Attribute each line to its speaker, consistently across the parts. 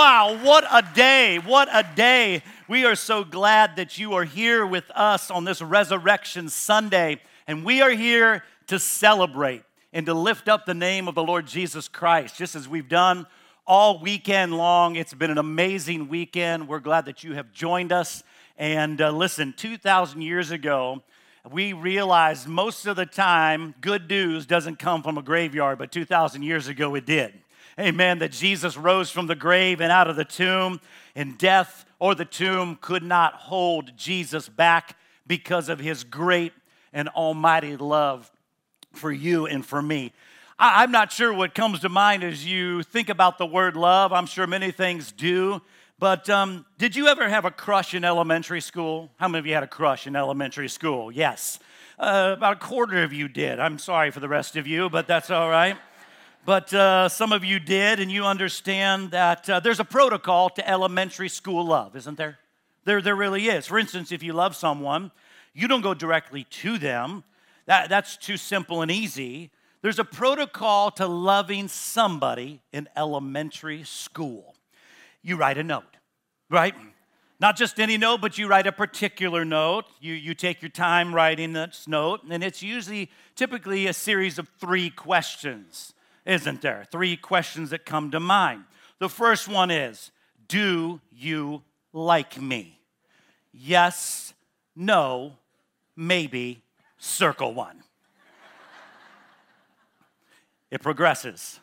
Speaker 1: Wow, what a day! What a day! We are so glad that you are here with us on this Resurrection Sunday, and we are here to celebrate and to lift up the name of the Lord Jesus Christ, just as we've done all weekend long. It's been an amazing weekend. We're glad that you have joined us. And uh, listen, 2,000 years ago, we realized most of the time good news doesn't come from a graveyard, but 2,000 years ago it did amen, that Jesus rose from the grave and out of the tomb, and death or the tomb could not hold Jesus back because of his great and almighty love for you and for me. I, am not sure what comes to mind as you think about the word love. I'm sure many things do. But um, did you ever have a crush in elementary school? How many of you had a crush in elementary school? Yes. Uh, about a quarter of you did. I'm sorry for the rest of you, but that's all right but uh, some of you did, and you understand that uh, there's a protocol to elementary school love, isn't there? There, there really is. For instance, if you love someone, you don't go directly to them. That, that's too simple and easy. There's a protocol to loving somebody in elementary school. You write a note, right? Not just any note, but you write a particular note. You, you take your time writing this note, and it's usually typically a series of three questions isn't there? Three questions that come to mind. The first one is Do you like me? Yes, no, maybe, circle one. it progresses.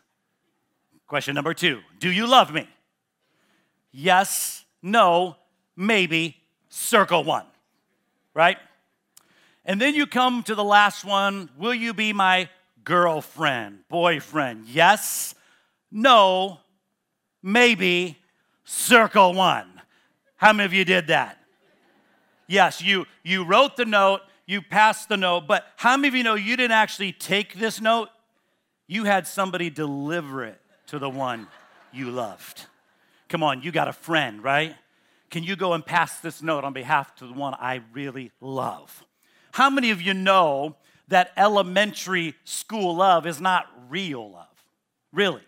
Speaker 1: Question number two Do you love me? Yes, no, maybe, circle one. Right? And then you come to the last one Will you be my girlfriend, boyfriend. Yes, no, maybe, circle one. How many of you did that? Yes, you, you wrote the note, you passed the note, but how many of you know you didn't actually take this note? You had somebody deliver it to the one you loved. Come on, you got a friend, right? Can you go and pass this note on behalf to the one I really love? How many of you know that elementary school love is not real love, really.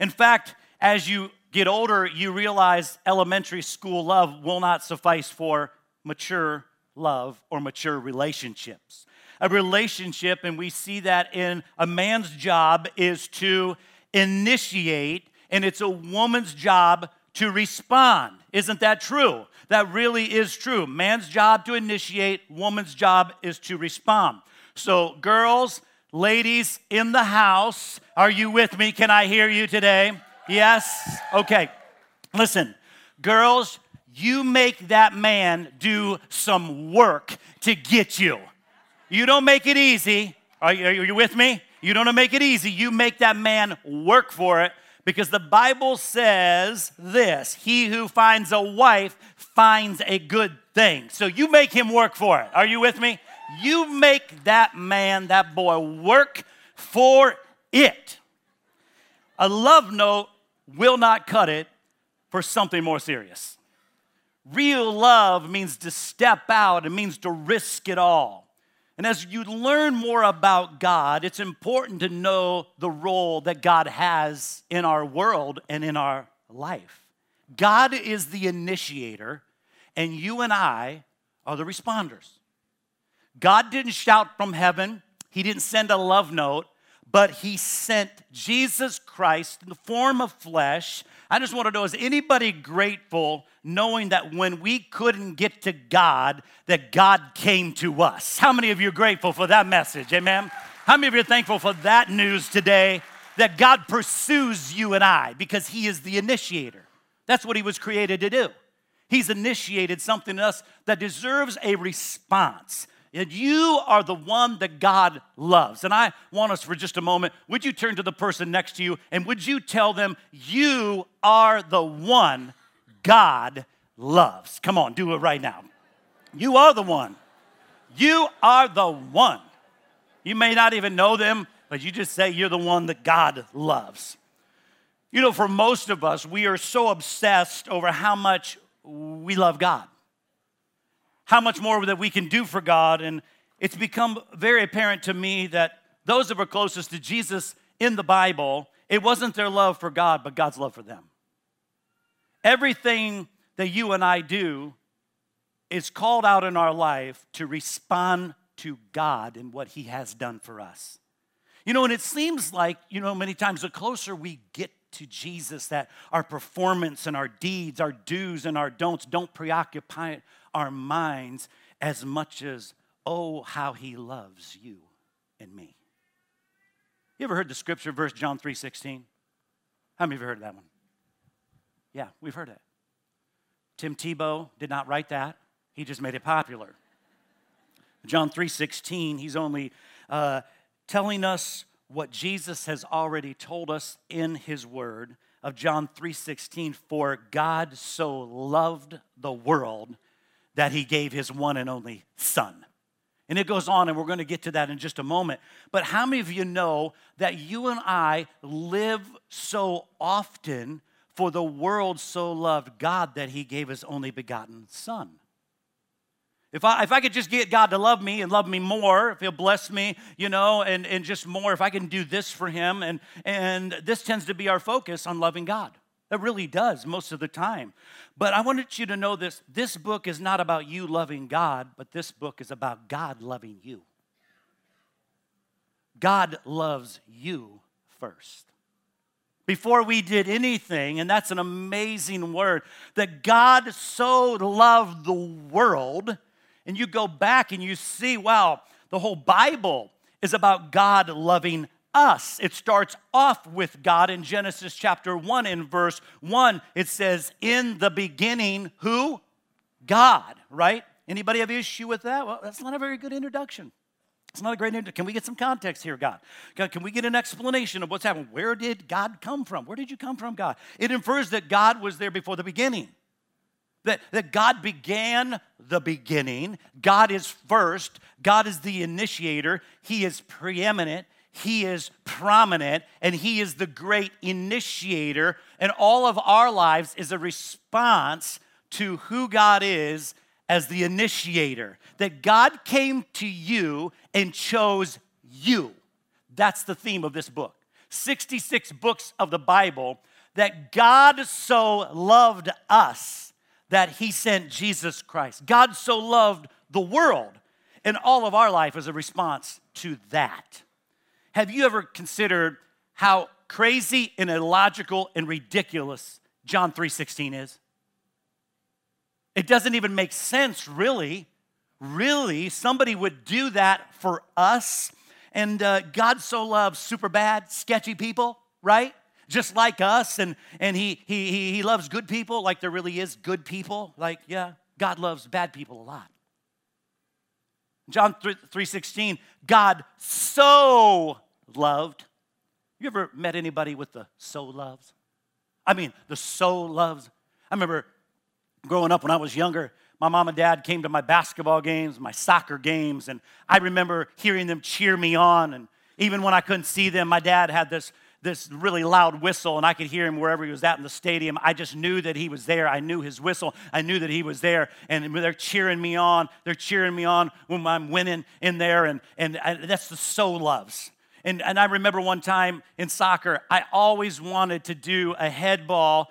Speaker 1: In fact, as you get older, you realize elementary school love will not suffice for mature love or mature relationships. A relationship, and we see that in a man's job, is to initiate, and it's a woman's job to respond. Isn't that true? That really is true. Man's job to initiate, woman's job is to respond. So, girls, ladies in the house, are you with me? Can I hear you today? Yes? Okay. Listen, girls, you make that man do some work to get you. You don't make it easy. Are you, are you with me? You don't make it easy. You make that man work for it because the Bible says this He who finds a wife finds a good thing. So you make him work for it. Are you with me? You make that man, that boy, work for it. A love note will not cut it for something more serious. Real love means to step out, it means to risk it all. And as you learn more about God, it's important to know the role that God has in our world and in our life. God is the initiator, and you and I are the responders. God didn't shout from heaven, He didn't send a love note, but He sent Jesus Christ in the form of flesh. I just want to know is anybody grateful knowing that when we couldn't get to God, that God came to us? How many of you are grateful for that message? Amen. How many of you are thankful for that news today that God pursues you and I because He is the initiator? That's what He was created to do. He's initiated something in us that deserves a response. And you are the one that God loves. And I want us for just a moment, would you turn to the person next to you and would you tell them, You are the one God loves? Come on, do it right now. You are the one. You are the one. You may not even know them, but you just say you're the one that God loves. You know, for most of us, we are so obsessed over how much we love God how much more that we can do for God. And it's become very apparent to me that those that were closest to Jesus in the Bible, it wasn't their love for God, but God's love for them. everything that you and I do is called out in our life to respond to God and what He has done for us. You know, and it seems like, you know, many times the closer we get to Jesus, that our performance and our deeds, our do's and our don'ts don't preoccupy our minds as much as, oh, how He loves you and me. You ever heard the scripture verse, John 3 16? How many of you heard that one? Yeah, we've heard it. Tim Tebow did not write that. He just made it popular. John 3:16, he's only uh, telling us what Jesus has already told us in his word of John 3:16 for God so loved the world that he gave his one and only son. And it goes on and we're going to get to that in just a moment. But how many of you know that you and I live so often for the world so loved God that he gave his only begotten son? If I, if I could just get God to love me and love me more, if He'll bless me, you know, and, and just more, if I can do this for Him, and, and this tends to be our focus on loving God. That really does most of the time. But I wanted you to know this this book is not about you loving God, but this book is about God loving you. God loves you first. Before we did anything, and that's an amazing word, that God so loved the world and you go back and you see, wow, the whole Bible is about God loving us. It starts off with God in Genesis chapter 1 in verse 1. It says, In the beginning, who? God, right? Anybody have issue with that? Well, that's not a very good introduction. It's not a great introduction. Can we get some context here, God? God? Can we get an explanation of what's happening? Where did God come from? Where did you come from, God? It infers that God was there before the beginning. That, that God began the beginning. God is first. God is the initiator. He is preeminent. He is prominent. And He is the great initiator. And all of our lives is a response to who God is as the initiator. That God came to you and chose you. That's the theme of this book. 66 books of the Bible that God so loved us that he sent Jesus Christ. God so loved the world, and all of our life is a response to that. Have you ever considered how crazy and illogical and ridiculous John 3:16 is? It doesn't even make sense, really. Really, somebody would do that for us. And uh, God so loves super bad, sketchy people, right? just like us, and, and he, he, he loves good people like there really is good people. Like, yeah, God loves bad people a lot. John 3:16, God so loved. You ever met anybody with the so loves? I mean, the so loves. I remember growing up when I was younger, my mom and dad came to my basketball games, my soccer games, and I remember hearing them cheer me on. And even when I couldn't see them, my dad had this this really loud whistle, and I could hear him wherever he was at in the stadium. I just knew that he was there. I knew his whistle. I knew that he was there, and they're cheering me on. They're cheering me on when I'm winning in there, and, and I, that's the so loves. And, and I remember one time in soccer, I always wanted to do a head ball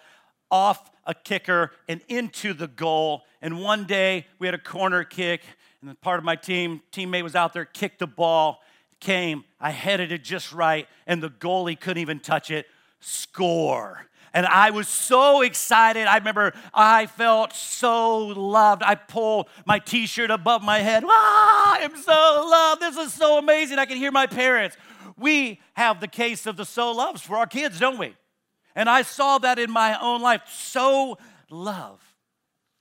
Speaker 1: off a kicker and into the goal. And one day we had a corner kick, and part of my team teammate was out there, kicked the ball, came, I headed it just right, and the goalie couldn't even touch it. Score. And I was so excited. I remember I felt so loved. I pulled my t shirt above my head. Ah, I'm so loved. This is so amazing. I can hear my parents. We have the case of the so loves for our kids, don't we? And I saw that in my own life. So love.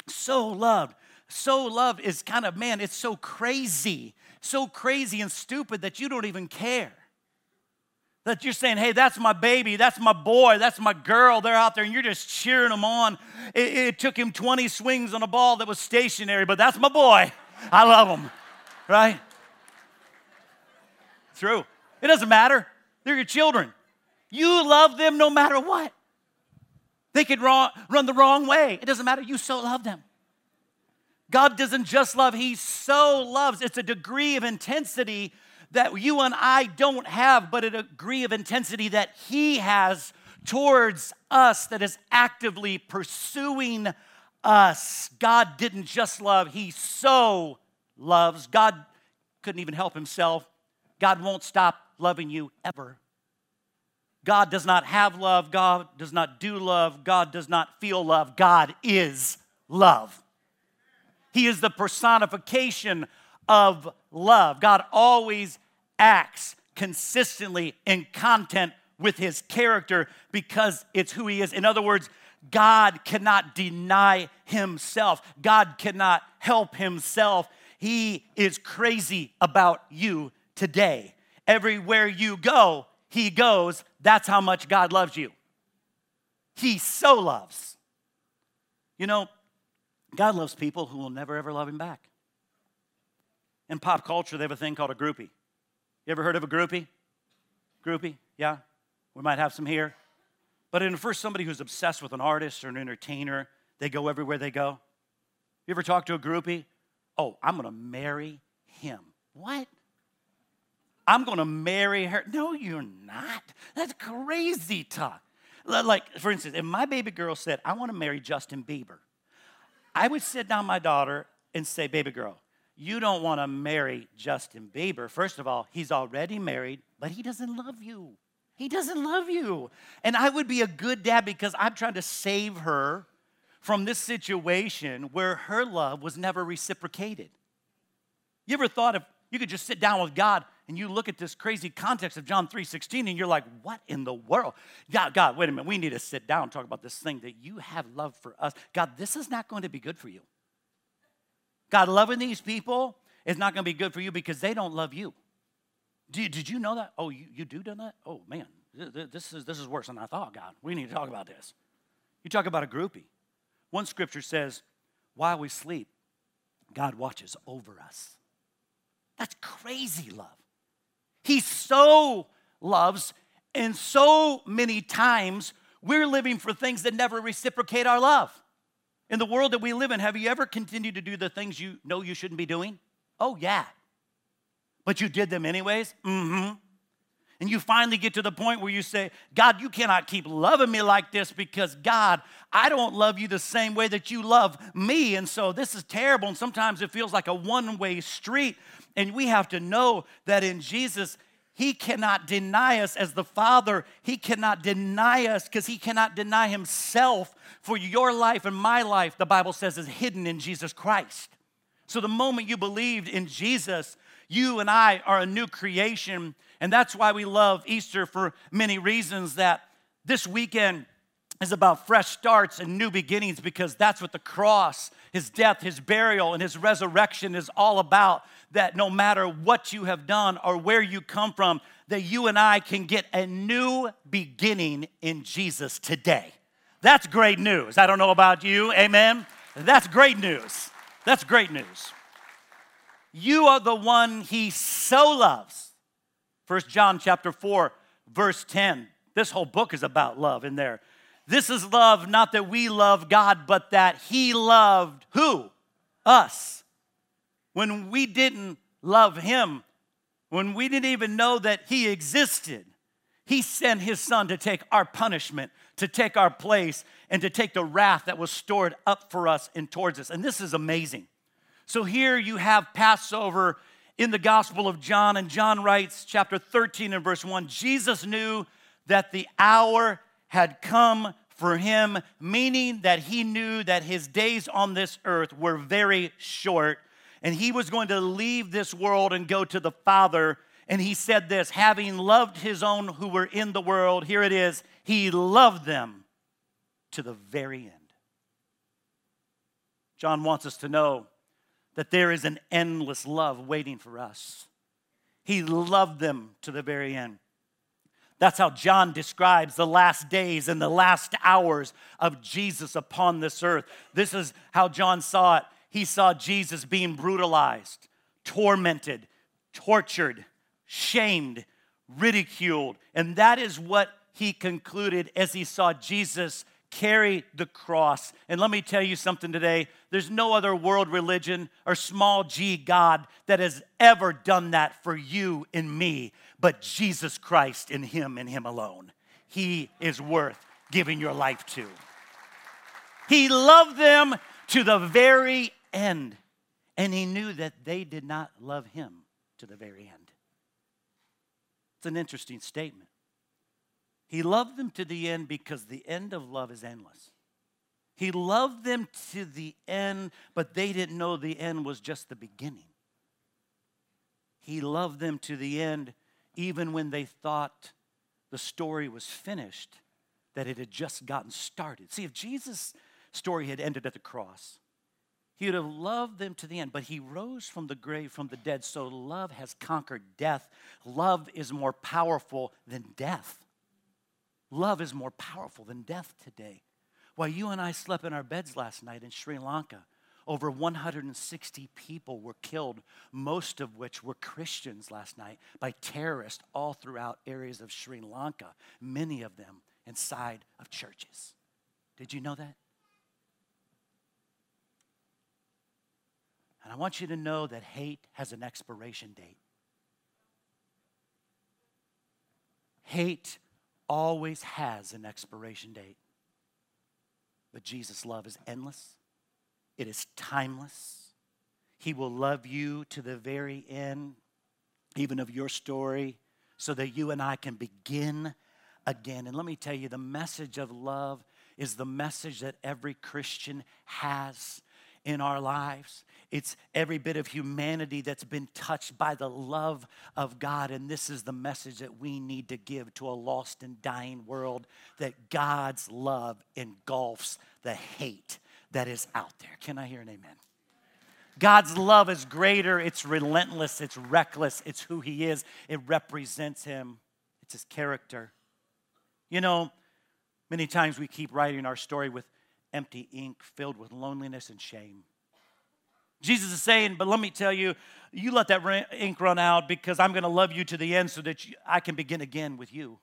Speaker 1: So loved. So loved is kind of, man, it's so crazy so crazy and stupid that you don't even care. That you're saying, hey, that's my baby, that's my boy, that's my girl. They're out there and you're just cheering them on. It, it took him 20 swings on a ball that was stationary, but that's my boy. I love him, right? True. It doesn't matter. They're your children. You love them no matter what. They could run the wrong way. It doesn't matter. You so love them. God doesn't just love, He so loves. It's a degree of intensity that you and I don't have, but a degree of intensity that He has towards us, that is actively pursuing us. God didn't just love, He so loves. God couldn't even help Himself. God won't stop loving you ever. God does not have love. God does not do love. God does not feel love. God is love. He is the personification of love. God always acts consistently in content with his character because it's who he is. In other words, God cannot deny himself, God cannot help himself. He is crazy about you today. Everywhere you go, he goes. That's how much God loves you. He so loves. You know, God loves people who will never ever love him back. In pop culture, they have a thing called a groupie. You ever heard of a groupie? Groupie? Yeah? We might have some here. But in first, somebody who's obsessed with an artist or an entertainer, they go everywhere they go. You ever talk to a groupie? Oh, I'm gonna marry him. What? I'm gonna marry her. No, you're not. That's crazy talk. Like, for instance, if my baby girl said, I wanna marry Justin Bieber, I would sit down my daughter and say, Baby girl, you don't want to marry Justin Bieber. First of all, he's already married, but he doesn't love you. He doesn't love you. And I would be a good dad because I'm trying to save her from this situation where her love was never reciprocated. You ever thought if you could just sit down with God and you look at this crazy context of John 3:16 and you're like, "What in the world? God, God, wait a minute. We need to sit down and talk about this thing that you have love for us. God, this is not going to be good for you. God, loving these people is not going to be good for you because they don't love you. Did, did you know that? Oh, you, you do know that? Oh, man, this is, this is worse than I thought, God. We need to talk about this. You talk about a groupie. One scripture says, while we sleep, God watches over us. That's crazy love. He so loves, and so many times we're living for things that never reciprocate our love. In the world that we live in, have you ever continued to do the things you know you shouldn't be doing? Oh, yeah. But you did them anyways? Mm hmm. And you finally get to the point where you say, God, you cannot keep loving me like this because, God, I don't love you the same way that you love me. And so this is terrible. And sometimes it feels like a one way street. And we have to know that in Jesus, he cannot deny us as the Father. He cannot deny us because He cannot deny Himself. For your life and my life, the Bible says, is hidden in Jesus Christ. So the moment you believed in Jesus, you and I are a new creation. And that's why we love Easter for many reasons. That this weekend is about fresh starts and new beginnings because that's what the cross, His death, His burial, and His resurrection is all about that no matter what you have done or where you come from, that you and I can get a new beginning in Jesus today. That's great news. I don't know about you, amen? That's great news. That's great news. You are the one he so loves. First John chapter 4, verse 10. This whole book is about love in there. This is love, not that we love God, but that he loved who? Us when we didn't love him, when we didn't even know that he existed, he sent his son to take our punishment, to take our place, and to take the wrath that was stored up for us and towards us. And this is amazing. So here you have Passover in the Gospel of John, and John writes, chapter 13 and verse 1 Jesus knew that the hour had come for him, meaning that he knew that his days on this earth were very short and he was going to leave this world and go to the Father. And he said this having loved his own who were in the world, here it is, he loved them to the very end. John wants us to know that there is an endless love waiting for us. He loved them to the very end. That's how John describes the last days and the last hours of Jesus upon this earth. This is how John saw it he saw Jesus being brutalized, tormented, tortured, shamed, ridiculed. And that is what he concluded as he saw Jesus carry the cross. And let me tell you something today there's no other world religion or small g God that has ever done that for you and me, but Jesus Christ in Him and Him alone. he is worth giving your life to. He loved them to the very end, and he knew that they did not love him to the very end. It's an interesting statement. He loved them to the end because the end of love is endless. He loved them to the end, but they didn't know the end was just the beginning. He loved them to the end, even when they thought the story was finished, that it had just gotten started. See, if Jesus' story had ended at the cross, he would have loved them to the end, but he rose from the grave from the dead. So love has conquered death. Love is more powerful than death. Love is more powerful than death today. While you and I slept in our beds last night in Sri Lanka, over 160 people were killed, most of which were Christians last night by terrorists all throughout areas of Sri Lanka, many of them inside of churches. Did you know that? And I want you to know that hate has an expiration date. Hate always has an expiration date. But Jesus' love is endless, it is timeless. He will love you to the very end, even of your story, so that you and I can begin again. And let me tell you, the message of love is the message that every Christian has in our lives. It's every bit of humanity that's been touched by the love of God. And this is the message that we need to give to a lost and dying world that God's love engulfs the hate that is out there. Can I hear an amen? God's love is greater, it's relentless, it's reckless, it's who He is, it represents Him, it's His character. You know, many times we keep writing our story with empty ink filled with loneliness and shame. Jesus is saying, but let me tell you, you let that ink run out because I'm going to love you to the end so that you, I can begin again with you.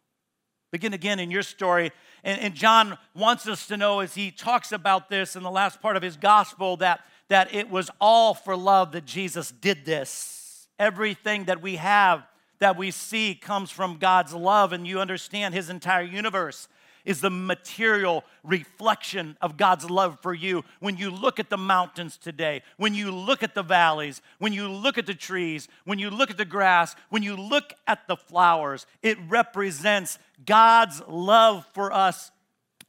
Speaker 1: Begin again in your story. And, and John wants us to know as he talks about this in the last part of his gospel that, that it was all for love that Jesus did this. Everything that we have, that we see, comes from God's love, and you understand his entire universe is the material reflection of God's love for you. When you look at the mountains today, when you look at the valleys, when you look at the trees, when you look at the grass, when you look at the flowers, it represents God's love for us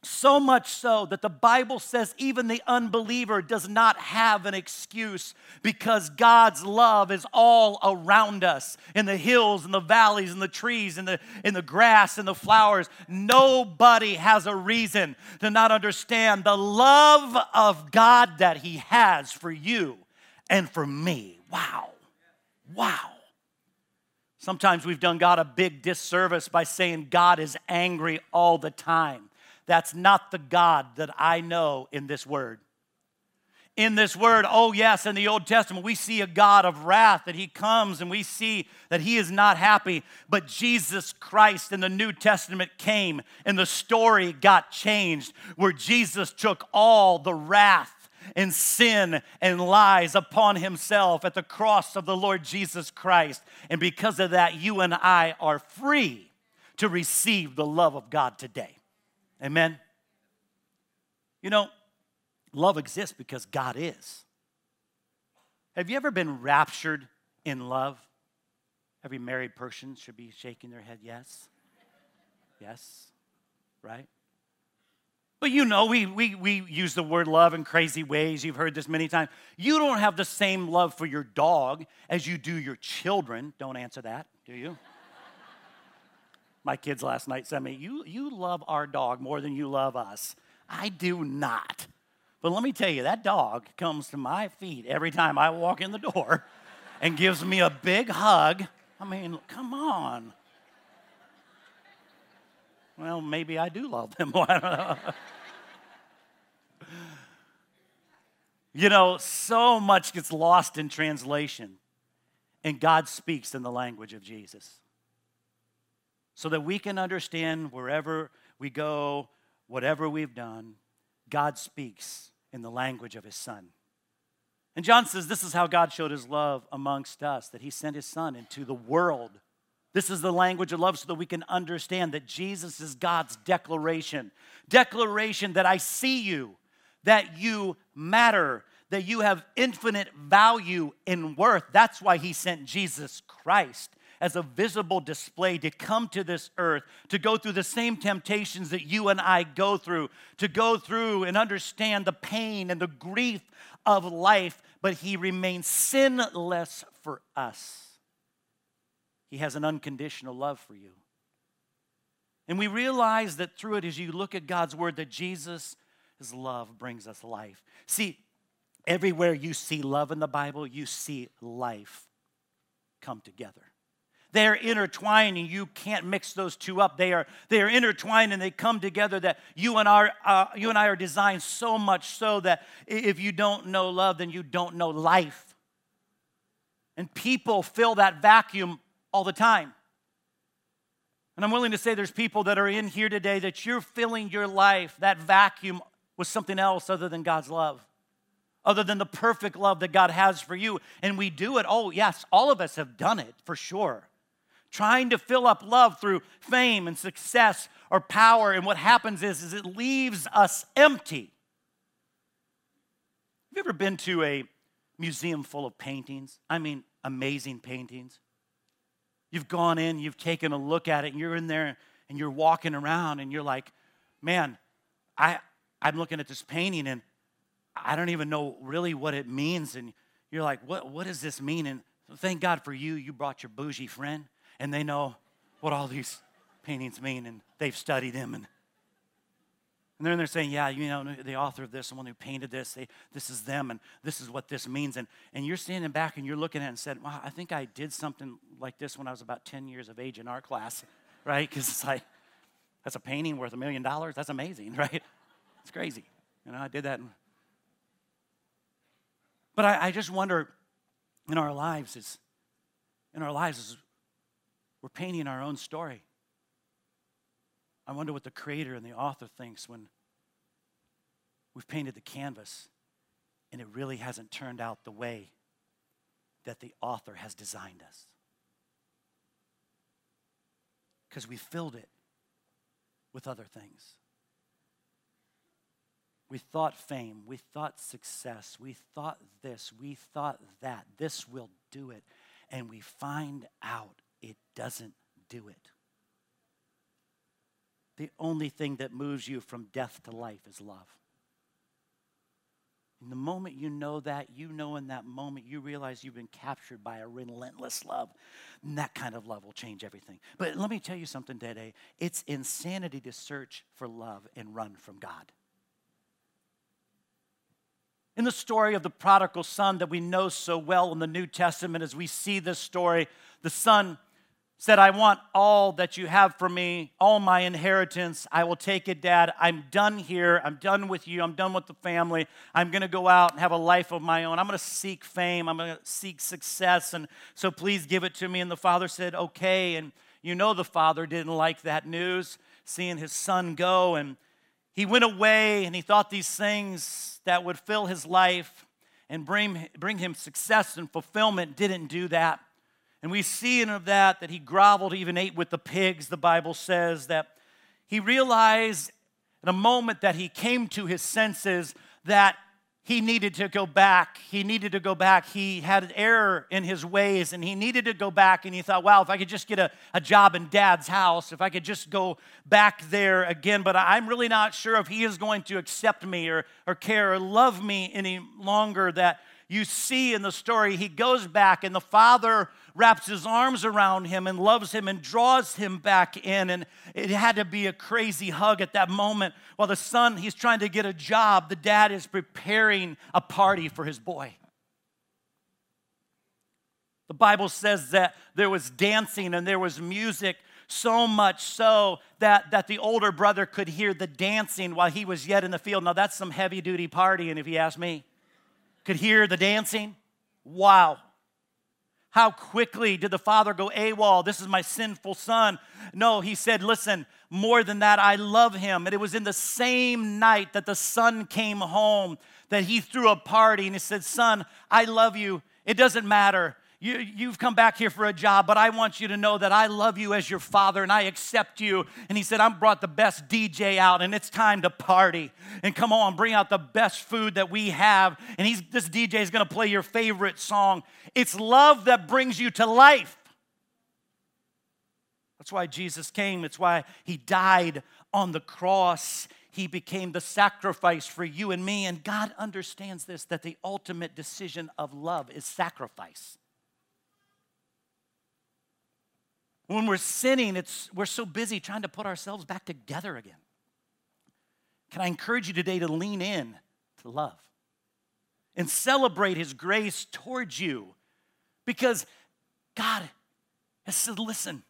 Speaker 1: so much so that the Bible says even the unbeliever does not have an excuse because God's love is all around us in the hills and the valleys and the trees and the, in the grass and the flowers. Nobody has a reason to not understand the love of God that He has for you and for me. Wow. Wow. Sometimes we've done God a big disservice by saying God is angry all the time. That's not the God that I know in this word. In this word, oh, yes, in the Old Testament, we see a God of wrath that He comes and we see that He is not happy. But Jesus Christ in the New Testament came and the story got changed where Jesus took all the wrath and sin and lies upon himself at the cross of the Lord Jesus Christ. And because of that, you and I are free to receive the love of God today. Amen? You know, love exists because God is. Have you ever been raptured in love? Every married person should be shaking their head, yes. Yes, right? But you know, we, we, we use the word love in crazy ways. You've heard this many times. You don't have the same love for your dog as you do your children. Don't answer that, do you? My kids last night said me, you, you love our dog more than you love us. I do not. But let me tell you, that dog comes to my feet every time I walk in the door and gives me a big hug. I mean, come on. Well, maybe I do love them. You know, so much gets lost in translation, and God speaks in the language of Jesus so that we can understand wherever we go, whatever we've done, God speaks in the language of his son. And John says this is how God showed his love amongst us that he sent his son into the world This is the language of love so that we can understand that Jesus is God's declaration. Declaration that I see you, that you matter, that you have infinite value and worth. That's why he sent Jesus Christ as a visible display to come to this earth, to go through the same temptations that you and I go through, to go through and understand the pain and the grief of life, but he remains sinless for us. He has an unconditional love for you. And we realize that through it, as you look at God's word, that Jesus' love brings us life. See, everywhere you see love in the Bible, you see life come together. They're intertwined, and you can't mix those two up. They are, they are intertwined and they come together that you and, our, uh, you and I are designed so much so that if you don't know love, then you don't know life. And people fill that vacuum all the time. And I'm willing to say there's people that are in here today that you're filling your life, that vacuum, with something else other than God's love, other than the perfect love that God has for you. And we do it. Oh, yes, all of us have done it for sure. Trying to fill up love through fame and success or power. And what happens is, is it leaves us empty. Have you ever been to a museum full of paintings? I mean, amazing paintings. You've gone in, you've taken a look at it, and you're in there and you're walking around and you're like, man, I, I'm looking at this painting and I don't even know really what it means. And you're like, what, what does this mean? And thank God for you, you brought your bougie friend and they know what all these paintings mean and they've studied them and and then they're saying, yeah, you know, the author of this, the one who painted this, they, this is them, and this is what this means. And, and you're standing back and you're looking at it and said, wow, I think I did something like this when I was about 10 years of age in art class, right? Because it's like, that's a painting worth a million dollars. That's amazing, right? It's crazy. You know, I did that. But I, I just wonder in our lives is, in our lives is we're painting our own story. I wonder what the creator and the author thinks when we've painted the canvas and it really hasn't turned out the way that the author has designed us. Because we filled it with other things. We thought fame, we thought success, we thought this, we thought that. This will do it. And we find out it doesn't do it. The only thing that moves you from death to life is love. And the moment you know that, you know in that moment, you realize you've been captured by a relentless love. And that kind of love will change everything. But let me tell you something today it's insanity to search for love and run from God. In the story of the prodigal son that we know so well in the New Testament, as we see this story, the son said, I want all that you have for me, all my inheritance. I will take it, Dad. I'm done here. I'm done with you. I'm done with the family. I'm going to go out and have a life of my own. I'm going to seek fame. I'm going to seek success. And so please give it to me. And the father said, Okay. And you know, the father didn't like that news, seeing his son go. And he went away and he thought these things that would fill his life and bring, bring him success and fulfillment didn't do that. And we see in of that that he groveled, even ate with the pigs, the Bible says, that he realized in a moment that he came to his senses that he needed to go back. He needed to go back. He had an error in his ways and he needed to go back. And he thought, wow, if I could just get a, a job in dad's house, if I could just go back there again. But I'm really not sure if he is going to accept me or, or care or love me any longer. That you see in the story, he goes back and the father wraps his arms around him and loves him and draws him back in. And it had to be a crazy hug at that moment while the son, he's trying to get a job. The dad is preparing a party for his boy. The Bible says that there was dancing and there was music, so much so that, that the older brother could hear the dancing while he was yet in the field. Now, that's some heavy duty partying, if you ask me. Could hear the dancing. Wow. How quickly did the father go AWOL? This is my sinful son. No, he said, Listen, more than that, I love him. And it was in the same night that the son came home that he threw a party and he said, Son, I love you. It doesn't matter you, you've come back here for a job, but I want you to know that I love you as your father and I accept you. And he said, I'm brought the best DJ out and it's time to party. And come on, bring out the best food that we have. And he's, this DJ is going to play your favorite song. It's love that brings you to life. That's why Jesus came. It's why he died on the cross. He became the sacrifice for you and me. And God understands this that the ultimate decision of love is sacrifice. When we're sinning, it's, we're so busy trying to put ourselves back together again. Can I encourage you today to lean in to love and celebrate His grace towards you? Because God has said, listen,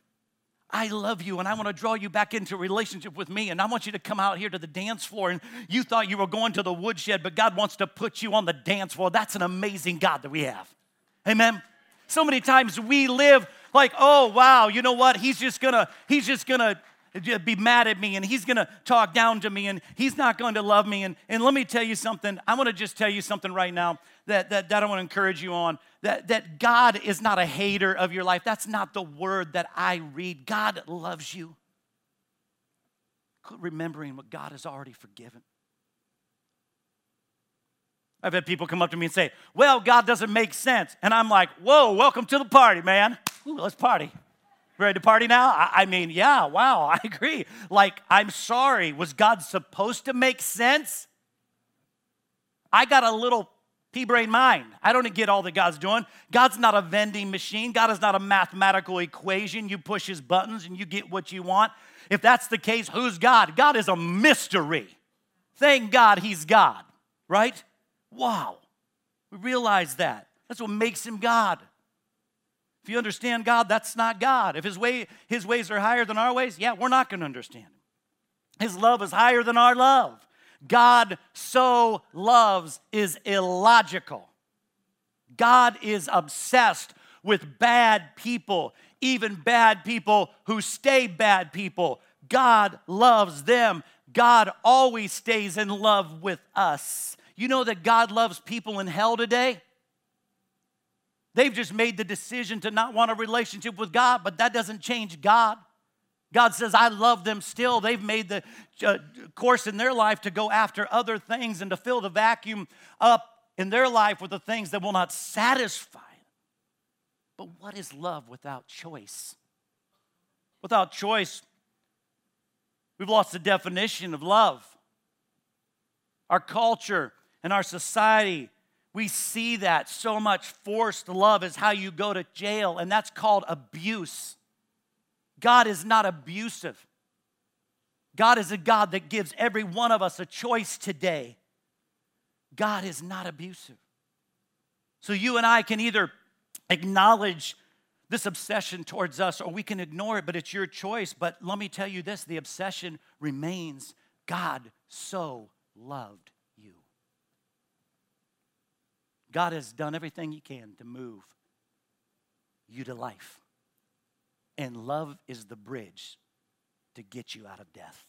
Speaker 1: I love you and I want to draw you back into a relationship with me. And I want you to come out here to the dance floor. And you thought you were going to the woodshed, but God wants to put you on the dance floor. That's an amazing God that we have. Amen. So many times we live like, oh wow, you know what? He's just gonna, he's just gonna be mad at me and he's gonna talk down to me and he's not going to love me. And, and let me tell you something. I want to just tell you something right now that, that, that I want to encourage you on. That, that God is not a hater of your life. That's not the word that I read. God loves you. Remembering what God has already forgiven. I've had people come up to me and say, Well, God doesn't make sense. And I'm like, Whoa, welcome to the party, man. Ooh, let's party. Ready to party now? I, I mean, yeah, wow, I agree. Like, I'm sorry. Was God supposed to make sense? I got a little pea brain mind. I don't get all that God's doing. God's not a vending machine. God is not a mathematical equation. You push his buttons and you get what you want. If that's the case, who's God? God is a mystery. Thank God he's God, right? Wow. We realize that. That's what makes him God. If you understand God, that's not God. If his, way, his ways are higher than our ways, yeah, we're not going to understand him. His love is higher than our love. God so loves is illogical. God is obsessed with bad people, even bad people who stay bad people. God loves them. God always stays in love with us. You know that God loves people in hell today? They've just made the decision to not want a relationship with God, but that doesn't change God. God says, I love them still. They've made the uh, course in their life to go after other things and to fill the vacuum up in their life with the things that will not satisfy. But what is love without choice? Without choice, we've lost the definition of love. Our culture and our society we see that so much. Forced love is how you go to jail, and that's called abuse. God is not abusive. God is a God that gives every one of us a choice today. God is not abusive. So you and I can either acknowledge this obsession towards us or we can ignore it, but it's your choice. But let me tell you this the obsession remains God so loved God has done everything He can to move you to life. And love is the bridge to get you out of death.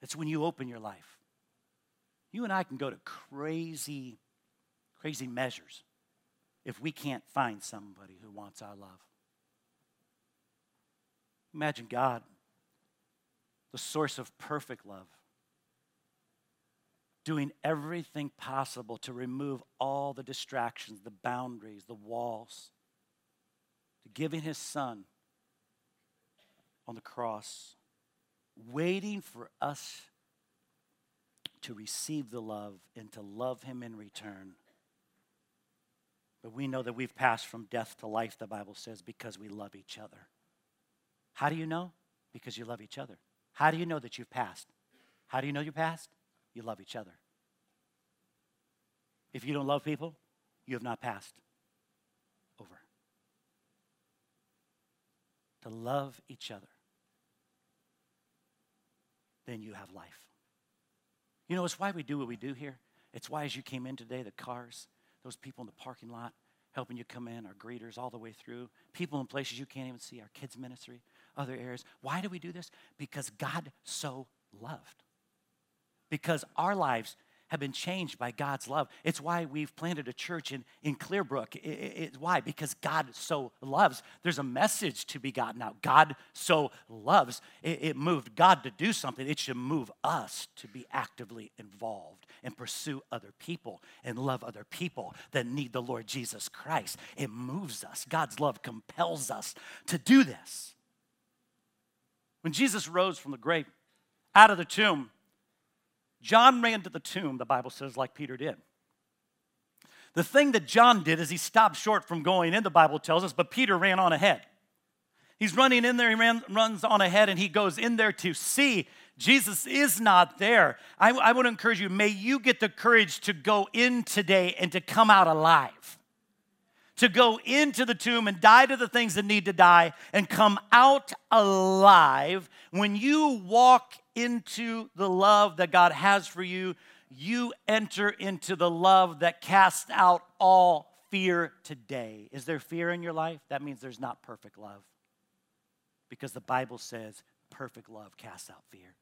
Speaker 1: It's when you open your life. You and I can go to crazy, crazy measures if we can't find somebody who wants our love. Imagine God, the source of perfect love, doing everything possible to remove all the distractions, the boundaries, the walls, to giving his son on the cross, waiting for us to receive the love and to love him in return. But we know that we've passed from death to life, the Bible says, because we love each other. How do you know? Because you love each other. How do you know that you've passed? How do you know you passed? You love each other. If you don't love people, you have not passed over. To love each other, then you have life. You know, it's why we do what we do here. It's why, as you came in today, the cars, those people in the parking lot helping you come in, our greeters all the way through, people in places you can't even see, our kids' ministry, other areas. Why do we do this? Because God so loved because our lives have been changed by God's love. It's why we've planted a church in, in Clearbrook. It, it, why? Because God so loves. There's a message to be gotten out. God so loves. It moved God to do something. It should move us to be actively involved and pursue other people and love other people that need the Lord Jesus Christ. It moves us. God's love compels us to do this. When Jesus rose from the grave, out of the tomb, John ran to the tomb, the Bible says, like Peter did. The thing that John did is he stopped short from going in, the Bible tells us, but Peter ran on ahead. He's running in there, he ran, runs on ahead, and he goes in there to see Jesus is not there. I, I would encourage you, may you get the courage to go in today and to come out alive. To go into the tomb and die to the things that need to die and come out alive. When you walk into the love that God has for you, you enter into the love that casts out all fear today. Is there fear in your life? That means there's not perfect love. Because the Bible says perfect love casts out fear.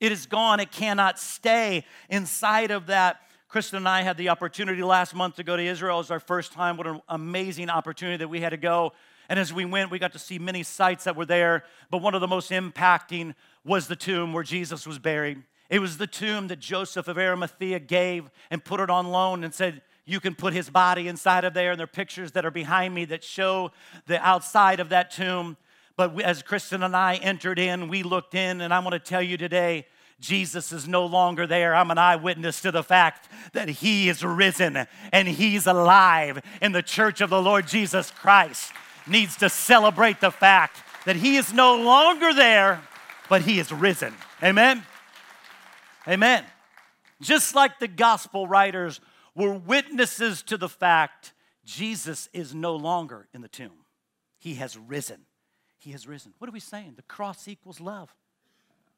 Speaker 1: It is gone, it cannot stay inside of that. Kristen and I had the opportunity last month to go to Israel. It was our first time. What an amazing opportunity that we had to go. And as we went, we got to see many sites that were there, but one of the most impacting was the tomb where Jesus was buried. It was the tomb that Joseph of Arimathea gave and put it on loan and said, You can put his body inside of there. And there are pictures that are behind me that show the outside of that tomb. But as Kristen and I entered in, we looked in, and I want to tell you today, Jesus is no longer there. I'm an eyewitness to the fact that he is risen and he's alive in the church of the Lord Jesus Christ needs to celebrate the fact that he is no longer there, but he is risen. Amen? Amen. Just like the gospel writers were witnesses to the fact Jesus is no longer in the tomb, he has risen. He has risen. What are we saying? The cross equals love.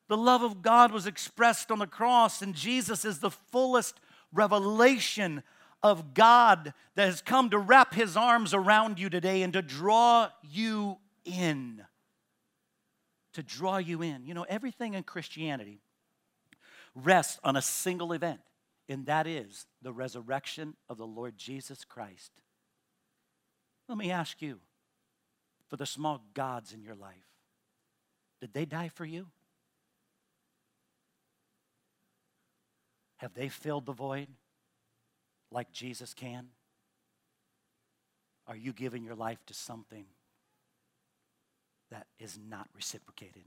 Speaker 1: The love of God was expressed on the cross, and Jesus is the fullest revelation of God that has come to wrap his arms around you today and to draw you in. To draw you in. You know, everything in Christianity rests on a single event, and that is the resurrection of the Lord Jesus Christ. Let me ask you for the small gods in your life, did they die for you? Have they filled the void? like Jesus can? Are you giving your life to something that is not reciprocated?